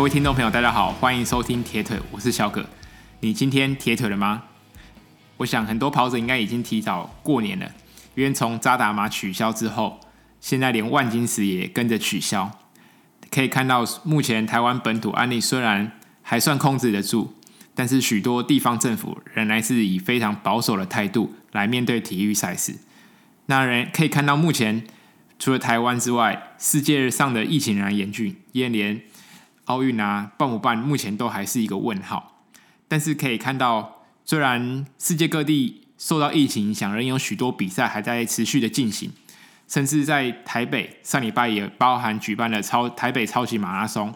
各位听众朋友，大家好，欢迎收听铁腿，我是小葛。你今天铁腿了吗？我想很多跑者应该已经提早过年了，因为从扎打马取消之后，现在连万金石也跟着取消。可以看到，目前台湾本土案例虽然还算控制得住，但是许多地方政府仍然是以非常保守的态度来面对体育赛事。那人可以看到，目前除了台湾之外，世界上的疫情仍然严峻，因为连奥运啊，办不办？目前都还是一个问号。但是可以看到，虽然世界各地受到疫情影响，仍有许多比赛还在持续的进行。甚至在台北上礼拜也包含举办了超台北超级马拉松。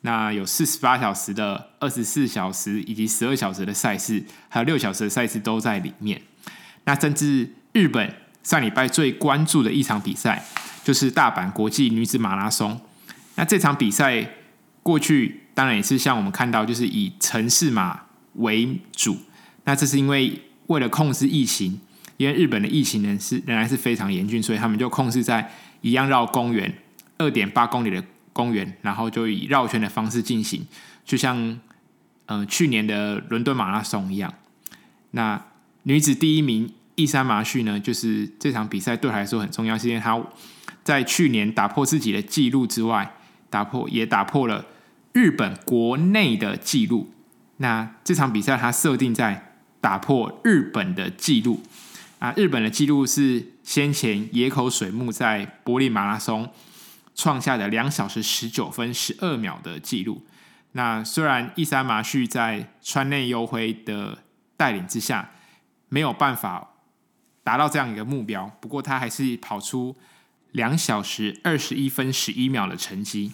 那有四十八小时的、二十四小时以及十二小时的赛事，还有六小时的赛事都在里面。那甚至日本上礼拜最关注的一场比赛，就是大阪国际女子马拉松。那这场比赛。过去当然也是像我们看到，就是以城市马为主。那这是因为为了控制疫情，因为日本的疫情呢是仍然是非常严峻，所以他们就控制在一样绕公园二点八公里的公园，然后就以绕圈的方式进行，就像、呃、去年的伦敦马拉松一样。那女子第一名伊山麻绪呢，就是这场比赛对她来说很重要，是因为她在去年打破自己的纪录之外，打破也打破了。日本国内的纪录，那这场比赛它设定在打破日本的记录啊！日本的记录是先前野口水木在柏林马拉松创下的两小时十九分十二秒的记录。那虽然伊山麻绪在川内优辉的带领之下没有办法达到这样一个目标，不过他还是跑出两小时二十一分十一秒的成绩。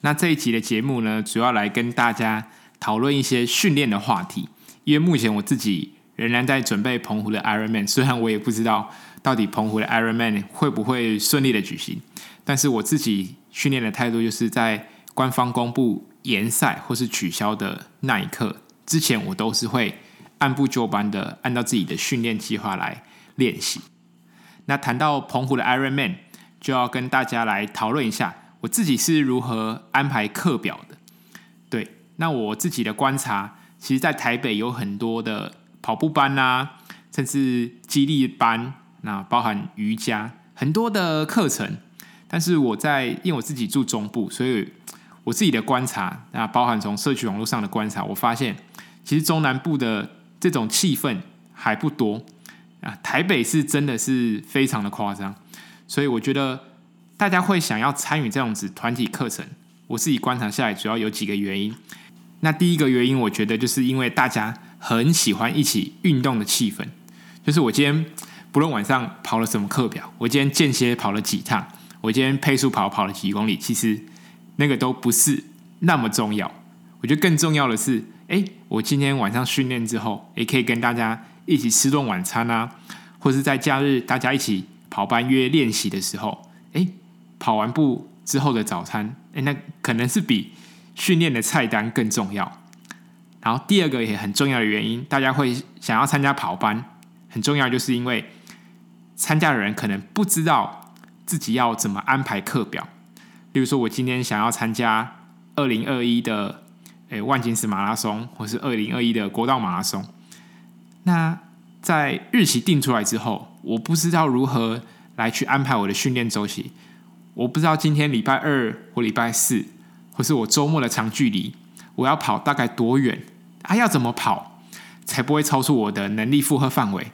那这一集的节目呢，主要来跟大家讨论一些训练的话题。因为目前我自己仍然在准备澎湖的 Ironman，虽然我也不知道到底澎湖的 Ironman 会不会顺利的举行，但是我自己训练的态度就是在官方公布延赛或是取消的那一刻之前，我都是会按部就班的按照自己的训练计划来练习。那谈到澎湖的 Ironman，就要跟大家来讨论一下。我自己是如何安排课表的？对，那我自己的观察，其实，在台北有很多的跑步班啊，甚至激励班，那包含瑜伽，很多的课程。但是我在，因为我自己住中部，所以我自己的观察，那包含从社区网络上的观察，我发现，其实中南部的这种气氛还不多啊。台北是真的是非常的夸张，所以我觉得。大家会想要参与这样子团体课程，我自己观察下来，主要有几个原因。那第一个原因，我觉得就是因为大家很喜欢一起运动的气氛。就是我今天不论晚上跑了什么课表，我今天间歇跑了几趟，我今天配速跑跑了几公里，其实那个都不是那么重要。我觉得更重要的是，哎，我今天晚上训练之后，也可以跟大家一起吃顿晚餐啊，或是在假日大家一起跑班约练习的时候，哎。跑完步之后的早餐，诶，那可能是比训练的菜单更重要。然后第二个也很重要的原因，大家会想要参加跑班，很重要就是因为参加的人可能不知道自己要怎么安排课表。例如说，我今天想要参加二零二一的诶万金石马拉松，或是二零二一的国道马拉松，那在日期定出来之后，我不知道如何来去安排我的训练周期。我不知道今天礼拜二或礼拜四，或是我周末的长距离，我要跑大概多远？啊，要怎么跑才不会超出我的能力负荷范围？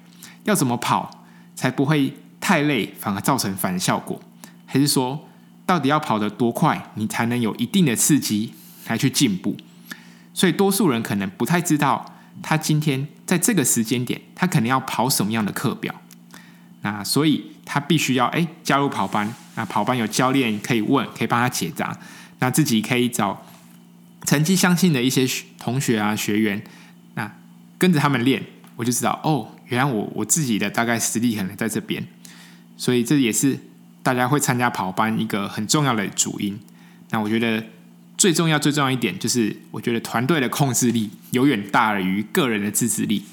要怎么跑才不会太累，反而造成反效果？还是说，到底要跑得多快，你才能有一定的刺激来去进步？所以，多数人可能不太知道，他今天在这个时间点，他可能要跑什么样的课表。那所以他必须要诶加入跑班，那跑班有教练可以问，可以帮他解答。那自己可以找成绩相近的一些同学啊学员，那跟着他们练，我就知道哦，原来我我自己的大概实力可能在这边。所以这也是大家会参加跑班一个很重要的主因。那我觉得最重要最重要一点就是，我觉得团队的控制力永远大于个人的自制力。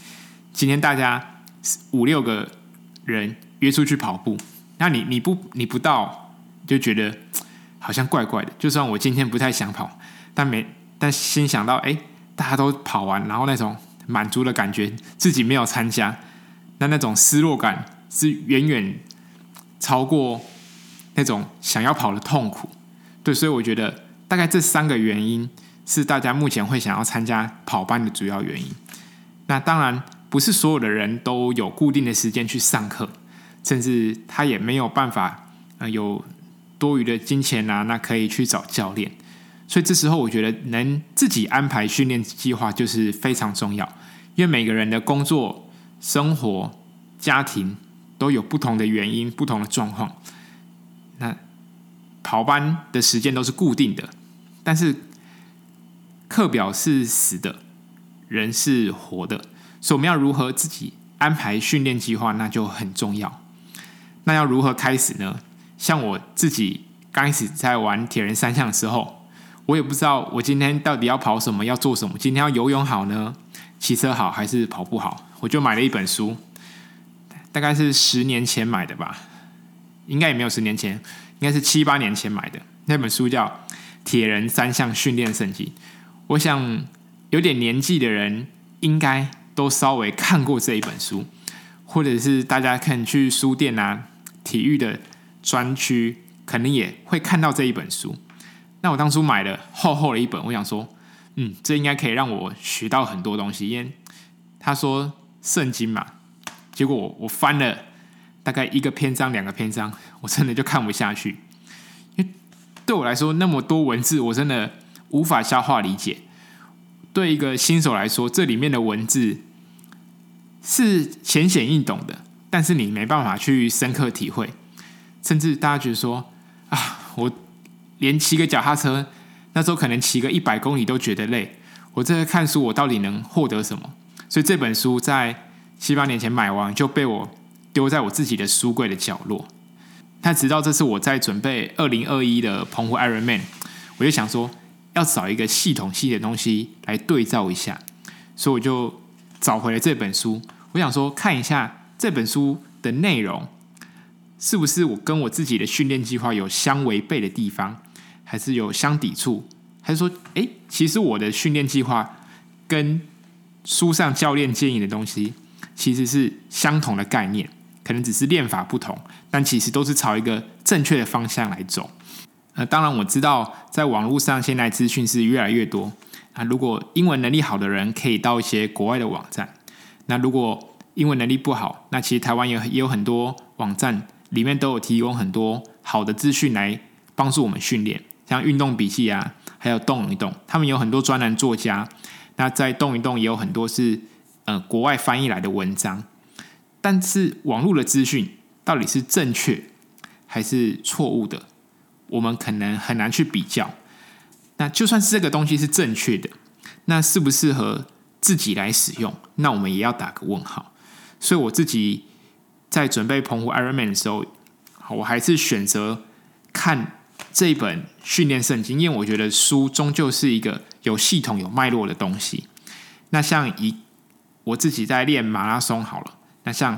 今天大家五六个。人约出去跑步，那你你不你不到就觉得好像怪怪的。就算我今天不太想跑，但没但心想到，哎，大家都跑完，然后那种满足的感觉，自己没有参加，那那种失落感是远远超过那种想要跑的痛苦。对，所以我觉得大概这三个原因是大家目前会想要参加跑班的主要原因。那当然不是所有的人都有固定的时间去上课，甚至他也没有办法呃有多余的金钱啊，那可以去找教练。所以这时候我觉得能自己安排训练计划就是非常重要，因为每个人的工作、生活、家庭都有不同的原因、不同的状况。那跑班的时间都是固定的，但是课表是死的。人是活的，所以我们要如何自己安排训练计划，那就很重要。那要如何开始呢？像我自己刚开始在玩铁人三项的时候，我也不知道我今天到底要跑什么，要做什么。今天要游泳好呢，骑车好，还是跑步好？我就买了一本书，大概是十年前买的吧，应该也没有十年前，应该是七八年前买的。那本书叫《铁人三项训练圣经》，我想。有点年纪的人应该都稍微看过这一本书，或者是大家可以去书店啊、体育的专区，可能也会看到这一本书。那我当初买了厚厚的一本，我想说，嗯，这应该可以让我学到很多东西。因为他说圣经嘛，结果我我翻了大概一个篇章、两个篇章，我真的就看不下去。因为对我来说，那么多文字，我真的无法消化理解。对一个新手来说，这里面的文字是浅显易懂的，但是你没办法去深刻体会，甚至大家觉得说啊，我连骑个脚踏车，那时候可能骑个一百公里都觉得累，我这个看书，我到底能获得什么？所以这本书在七八年前买完，就被我丢在我自己的书柜的角落。但直到这次我在准备二零二一的澎湖 Ironman，我就想说。要找一个系统系的东西来对照一下，所以我就找回了这本书。我想说，看一下这本书的内容是不是我跟我自己的训练计划有相违背的地方，还是有相抵触，还是说，哎，其实我的训练计划跟书上教练建议的东西其实是相同的概念，可能只是练法不同，但其实都是朝一个正确的方向来走。呃，当然我知道，在网络上现在资讯是越来越多啊。如果英文能力好的人，可以到一些国外的网站；那如果英文能力不好，那其实台湾也也有很多网站，里面都有提供很多好的资讯来帮助我们训练，像运动笔记啊，还有动一动，他们有很多专栏作家。那在动一动也有很多是呃国外翻译来的文章，但是网络的资讯到底是正确还是错误的？我们可能很难去比较，那就算是这个东西是正确的，那适不适合自己来使用？那我们也要打个问号。所以我自己在准备澎湖 Ironman 的时候，我还是选择看这一本训练圣经，因为我觉得书终究是一个有系统、有脉络的东西。那像一我自己在练马拉松好了，那像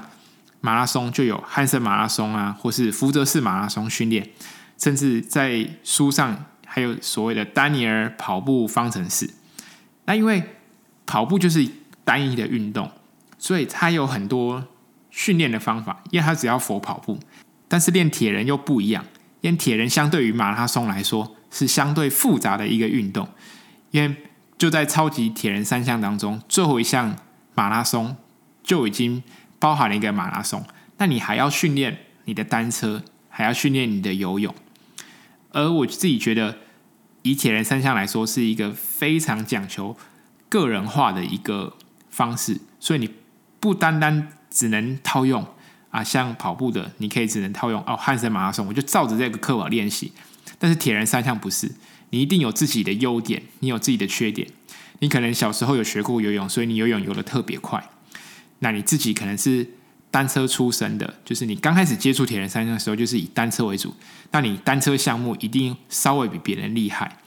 马拉松就有汉森马拉松啊，或是福泽式马拉松训练。甚至在书上还有所谓的丹尼尔跑步方程式。那因为跑步就是单一的运动，所以它有很多训练的方法。因为它只要佛跑步，但是练铁人又不一样。因为铁人相对于马拉松来说是相对复杂的一个运动。因为就在超级铁人三项当中，最后一项马拉松就已经包含了一个马拉松。那你还要训练你的单车，还要训练你的游泳。而我自己觉得，以铁人三项来说，是一个非常讲求个人化的一个方式。所以你不单单只能套用啊，像跑步的，你可以只能套用哦，汉森马拉松，我就照着这个课表练习。但是铁人三项不是，你一定有自己的优点，你有自己的缺点。你可能小时候有学过游泳，所以你游泳游得特别快。那你自己可能是。单车出身的，就是你刚开始接触铁人三项的时候，就是以单车为主。那你单车项目一定稍微比别人厉害。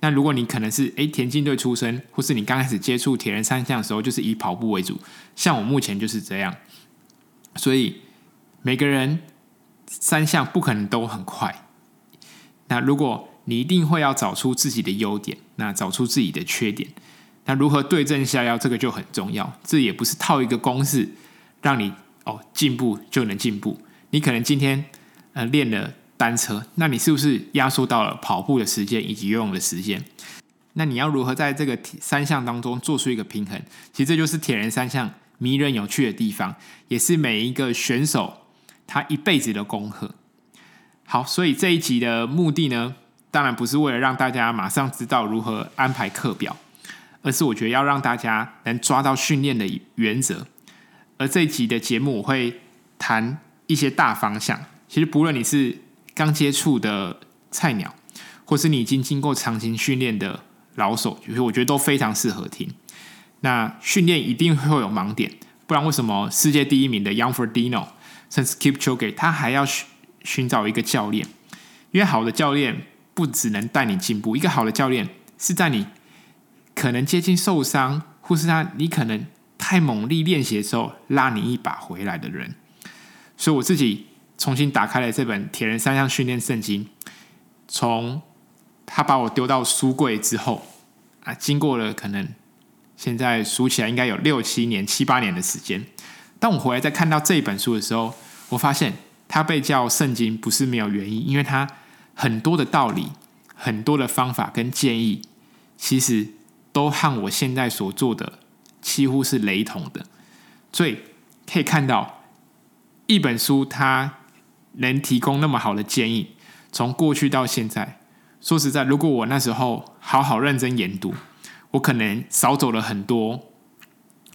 那如果你可能是诶田径队出身，或是你刚开始接触铁人三项的时候，就是以跑步为主。像我目前就是这样。所以每个人三项不可能都很快，那如果你一定会要找出自己的优点，那找出自己的缺点，那如何对症下药，这个就很重要。这也不是套一个公式让你哦进步就能进步。你可能今天呃练了单车，那你是不是压缩到了跑步的时间以及游泳的时间？那你要如何在这个三项当中做出一个平衡？其实这就是铁人三项迷人有趣的地方，也是每一个选手他一辈子的功课。好，所以这一集的目的呢，当然不是为了让大家马上知道如何安排课表，而是我觉得要让大家能抓到训练的原则。而这一集的节目我会谈一些大方向。其实不论你是刚接触的菜鸟，或是你已经经过长期训练的老手，就是我觉得都非常适合听。那训练一定会有盲点，不然为什么世界第一名的 Youngfordino，甚至 Kipchoge 他还要寻寻找一个教练？因为好的教练不只能带你进步，一个好的教练是在你可能接近受伤，或是他你可能太猛力练习的时候拉你一把回来的人。所以我自己重新打开了这本《铁人三项训练圣经》，从他把我丢到书柜之后啊，经过了可能。现在数起来应该有六七年、七八年的时间。当我回来再看到这一本书的时候，我发现它被叫圣经不是没有原因，因为它很多的道理、很多的方法跟建议，其实都和我现在所做的几乎是雷同的。所以可以看到，一本书它能提供那么好的建议，从过去到现在，说实在，如果我那时候好好认真研读。我可能少走了很多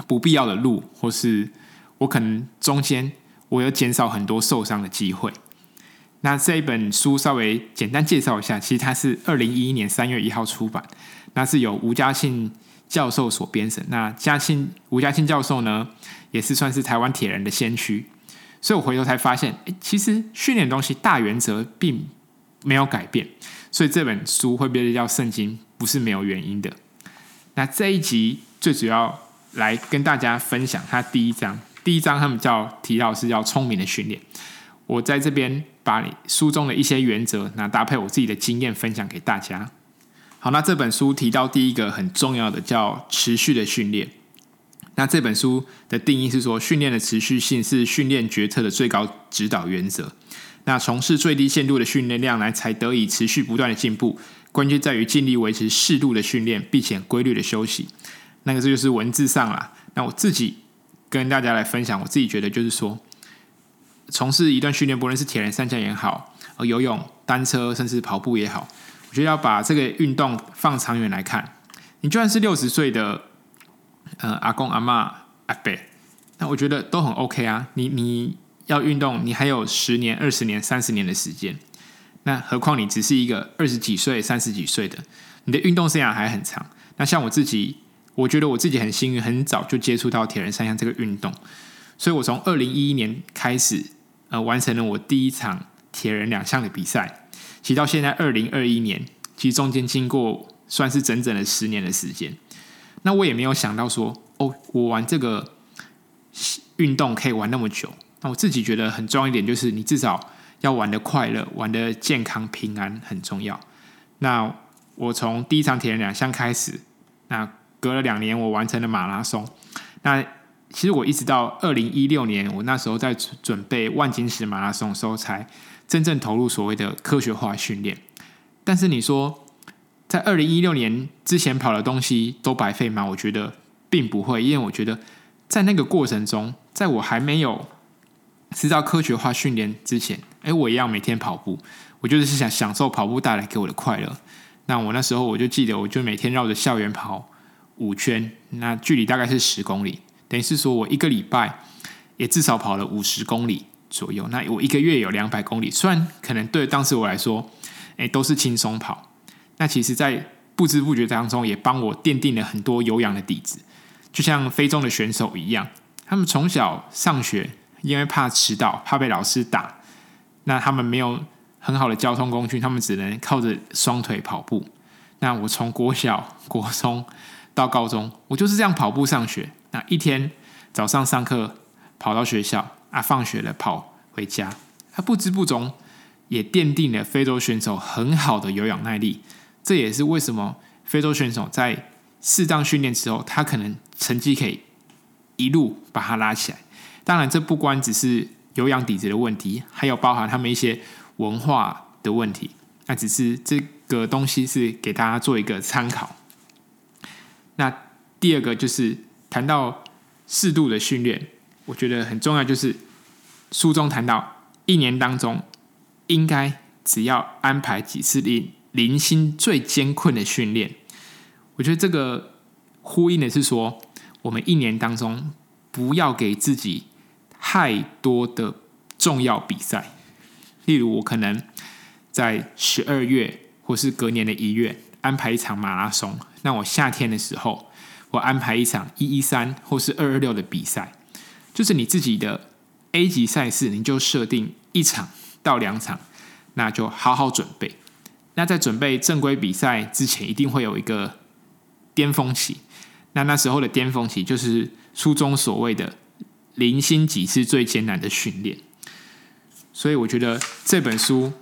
不必要的路，或是我可能中间我有减少很多受伤的机会。那这一本书稍微简单介绍一下，其实它是二零一一年三月一号出版，那是由吴嘉庆教授所编审。那嘉庆吴嘉庆教授呢，也是算是台湾铁人的先驱，所以我回头才发现，诶，其实训练东西大原则并没有改变，所以这本书会被叫圣经，不是没有原因的。那这一集最主要来跟大家分享，它第一章，第一章他们叫提到是叫聪明的训练。我在这边把你书中的一些原则，那搭配我自己的经验分享给大家。好，那这本书提到第一个很重要的叫持续的训练。那这本书的定义是说，训练的持续性是训练决策的最高指导原则。那从事最低限度的训练量来，才得以持续不断的进步。关键在于尽力维持适度的训练，并且规律的休息。那个这就是文字上啦。那我自己跟大家来分享，我自己觉得就是说，从事一段训练，不论是铁人三项也好，游泳、单车，甚至跑步也好，我觉得要把这个运动放长远来看。你就算是六十岁的呃阿公阿嬷阿伯，那我觉得都很 OK 啊。你你要运动，你还有十年、二十年、三十年的时间。那何况你只是一个二十几岁、三十几岁的，你的运动生涯还很长。那像我自己，我觉得我自己很幸运，很早就接触到铁人三项这个运动，所以我从二零一一年开始，呃，完成了我第一场铁人两项的比赛。其实到现在二零二一年，其实中间经过算是整整的十年的时间。那我也没有想到说，哦，我玩这个运动可以玩那么久。那我自己觉得很重要一点就是，你至少。要玩的快乐，玩的健康平安很重要。那我从第一场铁人两项开始，那隔了两年，我完成了马拉松。那其实我一直到二零一六年，我那时候在准备万金石马拉松的时候，才真正投入所谓的科学化训练。但是你说，在二零一六年之前跑的东西都白费吗？我觉得并不会，因为我觉得在那个过程中，在我还没有知道科学化训练之前。哎，我一样每天跑步，我就是想享受跑步带来给我的快乐。那我那时候我就记得，我就每天绕着校园跑五圈，那距离大概是十公里，等于是说我一个礼拜也至少跑了五十公里左右。那我一个月有两百公里，虽然可能对当时我来说，哎，都是轻松跑。那其实，在不知不觉当中，也帮我奠定了很多有氧的底子。就像非洲的选手一样，他们从小上学，因为怕迟到，怕被老师打。那他们没有很好的交通工具，他们只能靠着双腿跑步。那我从国小、国中到高中，我就是这样跑步上学。那一天早上上课跑到学校啊，放学了跑回家。他不知不中，也奠定了非洲选手很好的有氧耐力。这也是为什么非洲选手在适当训练之后，他可能成绩可以一路把它拉起来。当然，这不光只是有氧底子的问题，还有包含他们一些文化的问题。那只是这个东西是给大家做一个参考。那第二个就是谈到适度的训练，我觉得很重要，就是书中谈到一年当中应该只要安排几次练零星最艰困的训练。我觉得这个呼应的是说，我们一年当中不要给自己太多的重要比赛，例如我可能。在十二月或是隔年的一月安排一场马拉松，那我夏天的时候我安排一场一一三或是二二六的比赛，就是你自己的 A 级赛事，你就设定一场到两场，那就好好准备。那在准备正规比赛之前，一定会有一个巅峰期，那那时候的巅峰期就是书中所谓的零星几次最艰难的训练。所以我觉得这本书。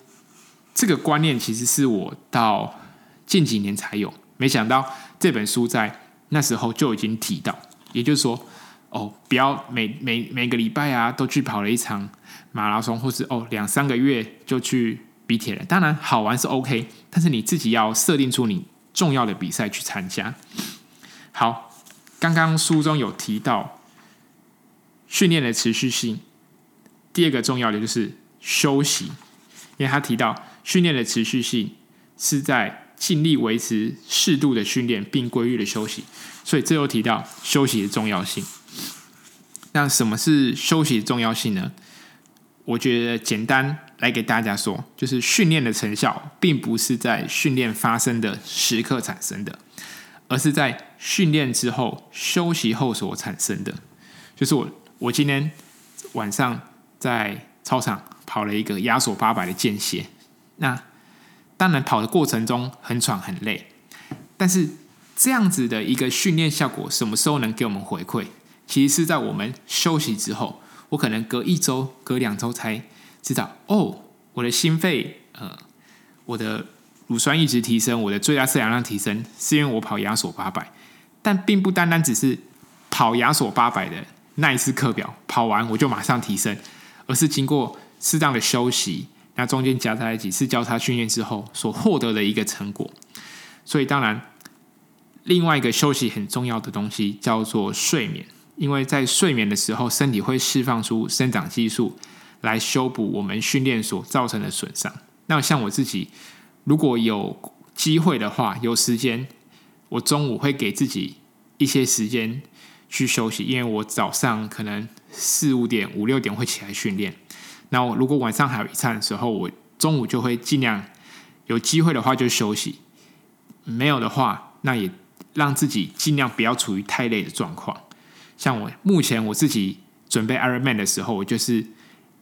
这个观念其实是我到近几年才有，没想到这本书在那时候就已经提到。也就是说，哦，不要每每每个礼拜啊都去跑了一场马拉松，或是哦两三个月就去比铁人。当然好玩是 OK，但是你自己要设定出你重要的比赛去参加。好，刚刚书中有提到训练的持续性，第二个重要的就是休息，因为他提到。训练的持续性是在尽力维持适度的训练并规律的休息，所以这又提到休息的重要性。那什么是休息的重要性呢？我觉得简单来给大家说，就是训练的成效并不是在训练发生的时刻产生的，而是在训练之后休息后所产生的。就是我我今天晚上在操场跑了一个亚索八百的间歇。那当然，跑的过程中很喘很累，但是这样子的一个训练效果，什么时候能给我们回馈？其实是在我们休息之后，我可能隔一周、隔两周才知道，哦，我的心肺，呃，我的乳酸一直提升，我的最大摄氧量提升，是因为我跑亚索八百，但并不单单只是跑亚索八百的那一次课表跑完我就马上提升，而是经过适当的休息。那中间夹杂几次交叉训练之后所获得的一个成果，所以当然，另外一个休息很重要的东西叫做睡眠，因为在睡眠的时候，身体会释放出生长激素来修补我们训练所造成的损伤。那像我自己，如果有机会的话，有时间，我中午会给自己一些时间去休息，因为我早上可能四五点、五六点会起来训练。那我如果晚上还有一餐的时候，我中午就会尽量有机会的话就休息，没有的话，那也让自己尽量不要处于太累的状况。像我目前我自己准备 Ironman 的时候，我就是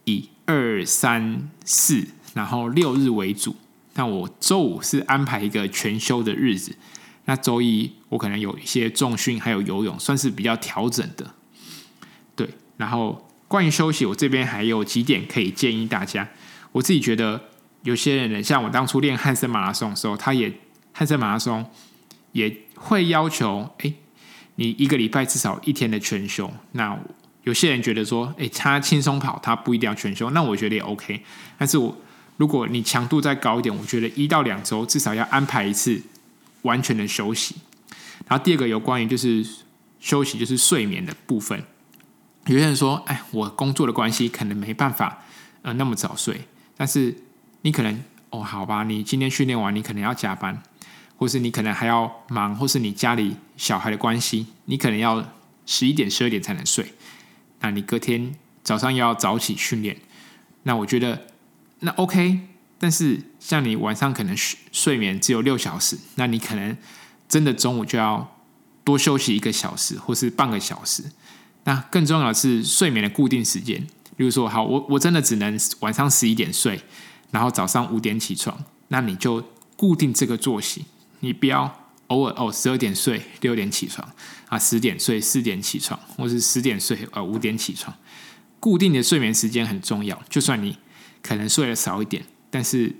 以二三四然后六日为主。那我周五是安排一个全休的日子，那周一我可能有一些重训还有游泳，算是比较调整的。对，然后。关于休息，我这边还有几点可以建议大家。我自己觉得，有些人呢，像我当初练汉森马拉松的时候，他也汉森马拉松也会要求，哎，你一个礼拜至少一天的全休。那有些人觉得说，哎，他轻松跑，他不一定要全休。那我觉得也 OK。但是我如果你强度再高一点，我觉得一到两周至少要安排一次完全的休息。然后第二个有关于就是休息，就是睡眠的部分。有些人说：“哎，我工作的关系可能没办法，呃，那么早睡。但是你可能，哦，好吧，你今天训练完，你可能要加班，或是你可能还要忙，或是你家里小孩的关系，你可能要十一点、十二点才能睡。那你隔天早上要早起训练，那我觉得那 OK。但是像你晚上可能睡睡眠只有六小时，那你可能真的中午就要多休息一个小时，或是半个小时。”那更重要的是睡眠的固定时间，比如说，好，我我真的只能晚上十一点睡，然后早上五点起床，那你就固定这个作息，你不要偶尔哦十二点睡六点起床啊，十点睡四点起床，或是十点睡呃五点起床，固定的睡眠时间很重要。就算你可能睡得少一点，但是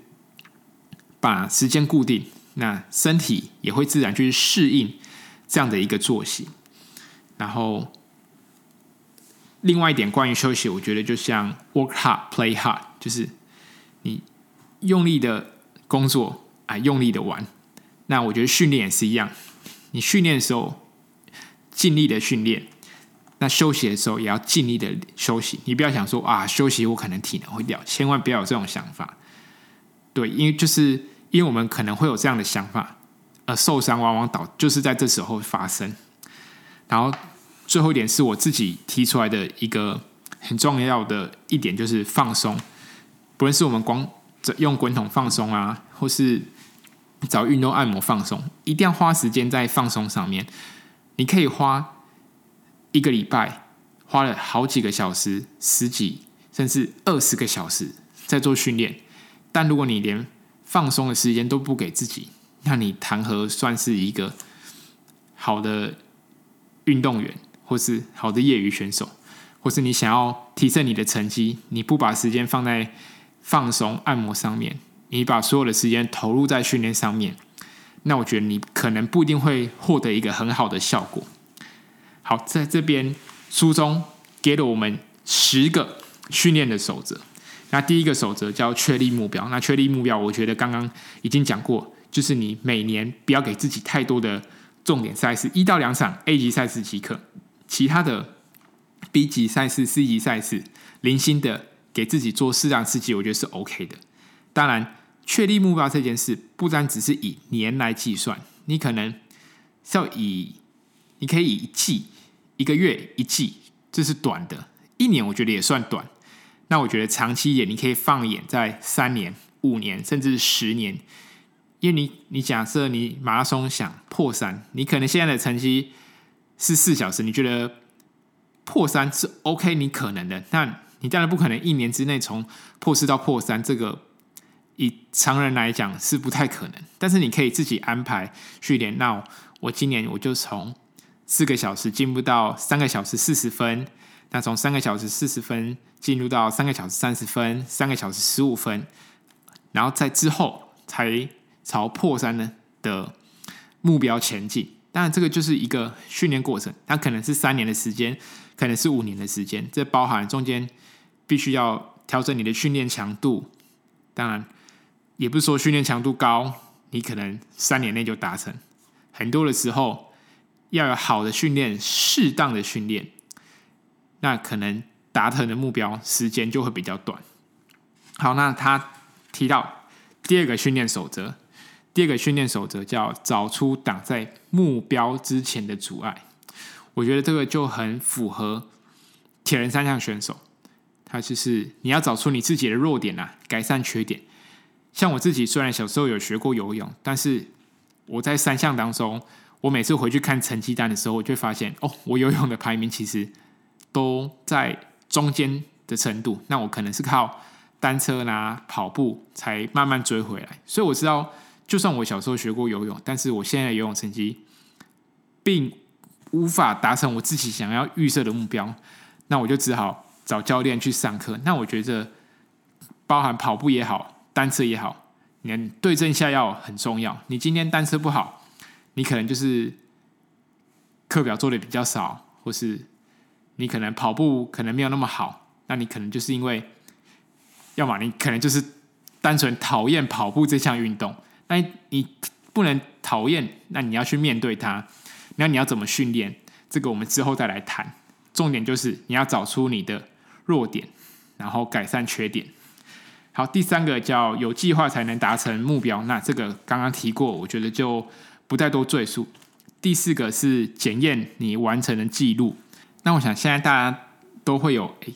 把时间固定，那身体也会自然去适应这样的一个作息。然后，另外一点关于休息，我觉得就像 work hard, play hard，就是你用力的工作啊，用力的玩。那我觉得训练也是一样，你训练的时候尽力的训练。那休息的时候也要尽力的休息，你不要想说啊，休息我可能体能会掉，千万不要有这种想法。对，因为就是因为我们可能会有这样的想法，而受伤往往导就是在这时候发生。然后最后一点是我自己提出来的一个很重要的一点，就是放松。不论是我们光用滚筒放松啊，或是找运动按摩放松，一定要花时间在放松上面。你可以花。一个礼拜花了好几个小时、十几甚至二十个小时在做训练，但如果你连放松的时间都不给自己，那你谈何算是一个好的运动员，或是好的业余选手，或是你想要提升你的成绩，你不把时间放在放松按摩上面，你把所有的时间投入在训练上面，那我觉得你可能不一定会获得一个很好的效果。好，在这边书中给了我们十个训练的守则。那第一个守则叫确立目标。那确立目标，我觉得刚刚已经讲过，就是你每年不要给自己太多的重点赛事，一到两场 A 级赛事即可，其他的 B 级赛事、C 级赛事，零星的给自己做适当刺激，我觉得是 OK 的。当然，确立目标这件事不单只是以年来计算，你可能是要以，你可以以季。一个月一季，这是短的；一年我觉得也算短。那我觉得长期一点，你可以放眼在三年、五年，甚至十年。因为你，你假设你马拉松想破三，你可能现在的成绩是四小时，你觉得破三是 OK，你可能的。但你当然不可能一年之内从破四到破三，这个以常人来讲是不太可能。但是你可以自己安排训练。那我今年我就从。四个小时进步到三个小时四十分，那从三个小时四十分进入到三个小时三十分，三个小时十五分，然后在之后才朝破三呢的目标前进。当然，这个就是一个训练过程，它可能是三年的时间，可能是五年的时间，这包含中间必须要调整你的训练强度。当然，也不是说训练强度高，你可能三年内就达成。很多的时候。要有好的训练，适当的训练，那可能达成的目标时间就会比较短。好，那他提到第二个训练守则，第二个训练守则叫找出挡在目标之前的阻碍。我觉得这个就很符合铁人三项选手，他就是你要找出你自己的弱点啊，改善缺点。像我自己虽然小时候有学过游泳，但是我在三项当中。我每次回去看成绩单的时候，我就发现，哦，我游泳的排名其实都在中间的程度。那我可能是靠单车啦、跑步才慢慢追回来。所以我知道，就算我小时候学过游泳，但是我现在游泳成绩并无法达成我自己想要预设的目标。那我就只好找教练去上课。那我觉得，包含跑步也好，单车也好，你对症下药很重要。你今天单车不好。你可能就是课表做的比较少，或是你可能跑步可能没有那么好，那你可能就是因为，要么你可能就是单纯讨厌跑步这项运动，那你不能讨厌，那你要去面对它，那你要怎么训练？这个我们之后再来谈。重点就是你要找出你的弱点，然后改善缺点。好，第三个叫有计划才能达成目标，那这个刚刚提过，我觉得就。不太多赘述。第四个是检验你完成的记录。那我想现在大家都会有诶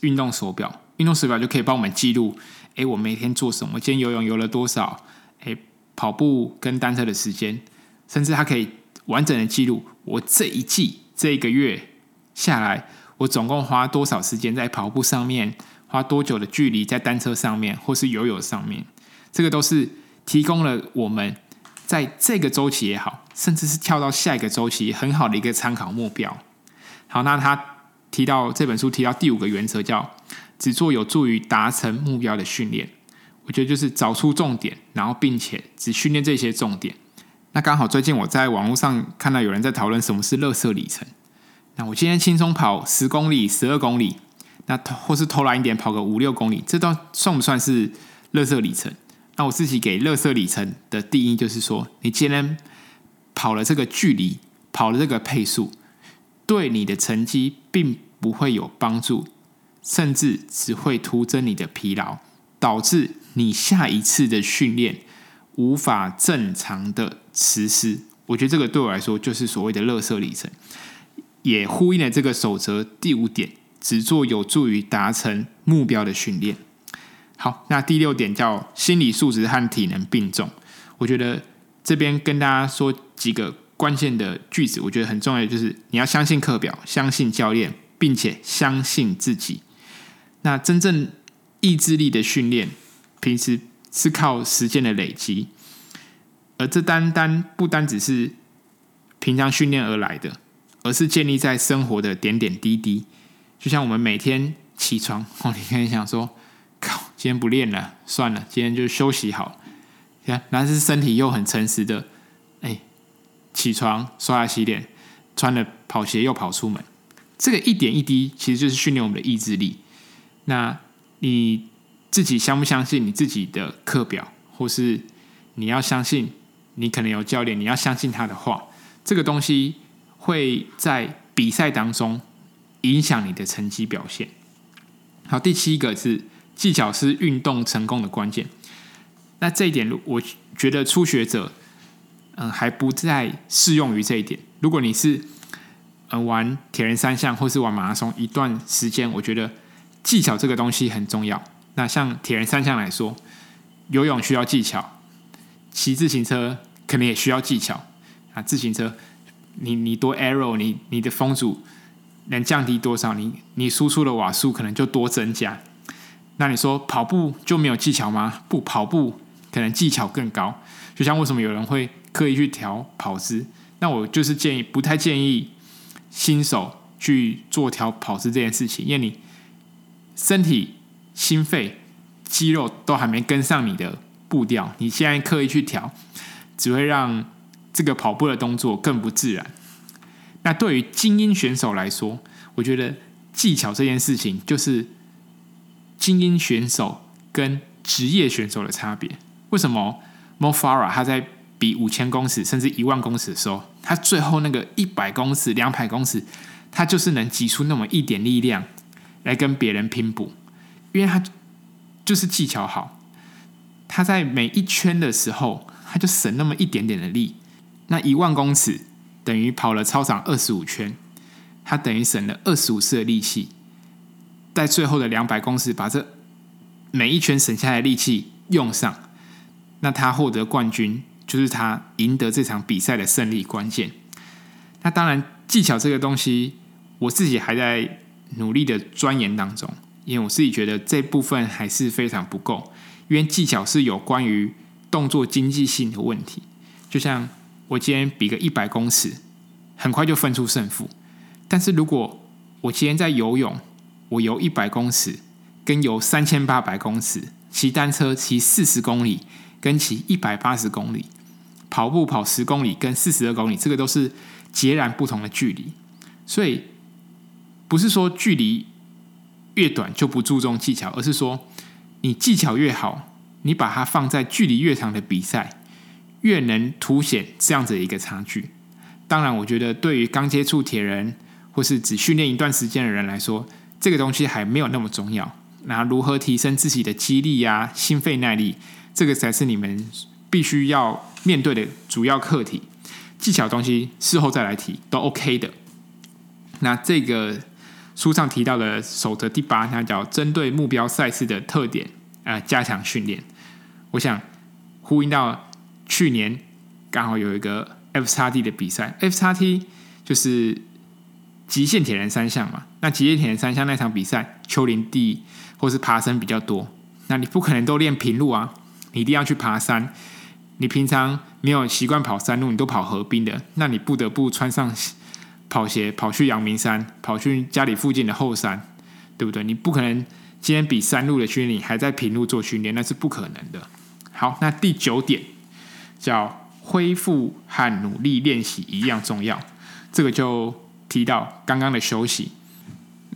运动手表，运动手表就可以帮我们记录，诶我每天做什么，今天游泳游了多少，诶跑步跟单车的时间，甚至它可以完整的记录我这一季这一个月下来，我总共花多少时间在跑步上面，花多久的距离在单车上面，或是游泳上面，这个都是提供了我们。在这个周期也好，甚至是跳到下一个周期，很好的一个参考目标。好，那他提到这本书提到第五个原则叫只做有助于达成目标的训练。我觉得就是找出重点，然后并且只训练这些重点。那刚好最近我在网络上看到有人在讨论什么是垃圾里程。那我今天轻松跑十公里、十二公里，那或是偷懒一点跑个五六公里，这都算不算是乐色里程？那我自己给乐色里程的定义就是说，你今天跑了这个距离，跑了这个配速，对你的成绩并不会有帮助，甚至只会徒增你的疲劳。导致你下一次的训练无法正常的实施，我觉得这个对我来说就是所谓的乐色里程，也呼应了这个守则第五点，只做有助于达成目标的训练。好，那第六点叫心理素质和体能并重，我觉得这边跟大家说几个关键的句子，我觉得很重要的就是你要相信课表，相信教练，并且相信自己。那真正。意志力的训练，平时是靠时间的累积，而这单单不单只是平常训练而来的，而是建立在生活的点点滴滴。就像我们每天起床，哦，你可以想说，靠，今天不练了，算了，今天就休息好。看，但是身体又很诚实的，哎，起床刷牙洗脸，穿了跑鞋又跑出门，这个一点一滴，其实就是训练我们的意志力。那。你自己相不相信你自己的课表，或是你要相信你可能有教练，你要相信他的话，这个东西会在比赛当中影响你的成绩表现。好，第七个是技巧是运动成功的关键。那这一点，我觉得初学者嗯还不再适用于这一点。如果你是嗯玩铁人三项或是玩马拉松一段时间，我觉得。技巧这个东西很重要。那像铁人三项来说，游泳需要技巧，骑自行车可能也需要技巧啊。自行车，你你多 arrow，你你的风阻能降低多少？你你输出的瓦数可能就多增加。那你说跑步就没有技巧吗？不，跑步可能技巧更高。就像为什么有人会刻意去调跑姿？那我就是建议，不太建议新手去做调跑姿这件事情，因为你。身体、心肺、肌肉都还没跟上你的步调，你现在刻意去调，只会让这个跑步的动作更不自然。那对于精英选手来说，我觉得技巧这件事情就是精英选手跟职业选手的差别。为什么 Mo Farah 他在比五千公尺甚至一万公尺的时候，他最后那个一百公尺、两百公尺，他就是能挤出那么一点力量？来跟别人拼补，因为他就是技巧好，他在每一圈的时候，他就省那么一点点的力。那一万公尺等于跑了操场二十五圈，他等于省了二十五次的力气。在最后的两百公尺，把这每一圈省下来的力气用上，那他获得冠军，就是他赢得这场比赛的胜利关键。那当然，技巧这个东西，我自己还在。努力的钻研当中，因为我自己觉得这部分还是非常不够，因为技巧是有关于动作经济性的问题。就像我今天比个一百公尺，很快就分出胜负。但是如果我今天在游泳，我游一百公尺，跟游三千八百公尺，骑单车骑四十公里，跟骑一百八十公里，跑步跑十公里跟四十二公里，这个都是截然不同的距离，所以。不是说距离越短就不注重技巧，而是说你技巧越好，你把它放在距离越长的比赛，越能凸显这样子的一个差距。当然，我觉得对于刚接触铁人或是只训练一段时间的人来说，这个东西还没有那么重要。那如何提升自己的肌力呀、心肺耐力，这个才是你们必须要面对的主要课题。技巧东西事后再来提都 OK 的。那这个。书上提到的守则第八，它叫针对目标赛事的特点啊、加强训练。我想呼应到去年刚好有一个 FXT 的比赛，FXT 就是极限铁人三项嘛。那极限铁人三项那场比赛，丘陵地或是爬升比较多，那你不可能都练平路啊，你一定要去爬山。你平常没有习惯跑山路，你都跑河滨的，那你不得不穿上。跑鞋跑去阳明山，跑去家里附近的后山，对不对？你不可能今天比山路的训练还在平路做训练，那是不可能的。好，那第九点叫恢复和努力练习一样重要，这个就提到刚刚的休息。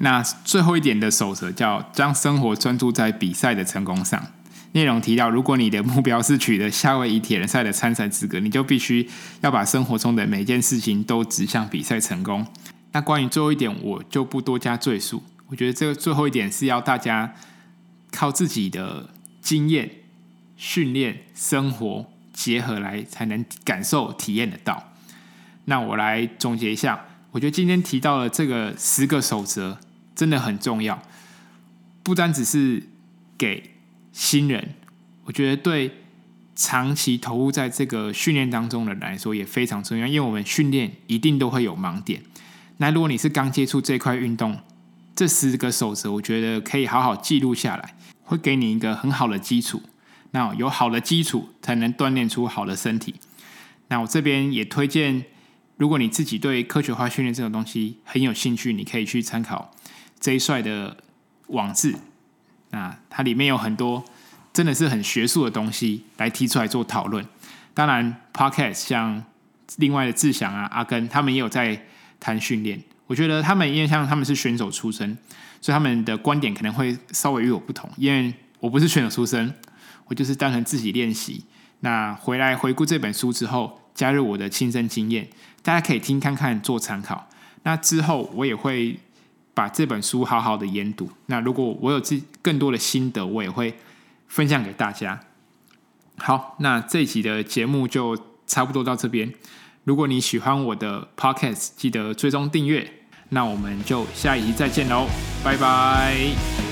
那最后一点的守则叫将生活专注在比赛的成功上。内容提到，如果你的目标是取得夏威夷铁人赛的参赛资格，你就必须要把生活中的每件事情都指向比赛成功。那关于最后一点，我就不多加赘述。我觉得这个最后一点是要大家靠自己的经验、训练、生活结合来才能感受、体验得到。那我来总结一下，我觉得今天提到的这个十个守则真的很重要，不单只是给。新人，我觉得对长期投入在这个训练当中的人来说也非常重要，因为我们训练一定都会有盲点。那如果你是刚接触这块运动，这十个守则，我觉得可以好好记录下来，会给你一个很好的基础。那有好的基础，才能锻炼出好的身体。那我这边也推荐，如果你自己对科学化训练这种东西很有兴趣，你可以去参考 J 帅的网志。那它里面有很多真的是很学术的东西来提出来做讨论。当然，Podcast 像另外的志祥啊、阿根，他们也有在谈训练。我觉得他们因为像他们是选手出身，所以他们的观点可能会稍微与我不同。因为我不是选手出身，我就是单纯自己练习。那回来回顾这本书之后，加入我的亲身经验，大家可以听看看做参考。那之后我也会。把这本书好好的研读。那如果我有自更多的心得，我也会分享给大家。好，那这一集的节目就差不多到这边。如果你喜欢我的 Podcast，记得追踪订阅。那我们就下一集再见喽，拜拜。